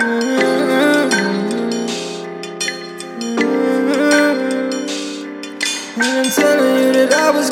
I'm telling you that I was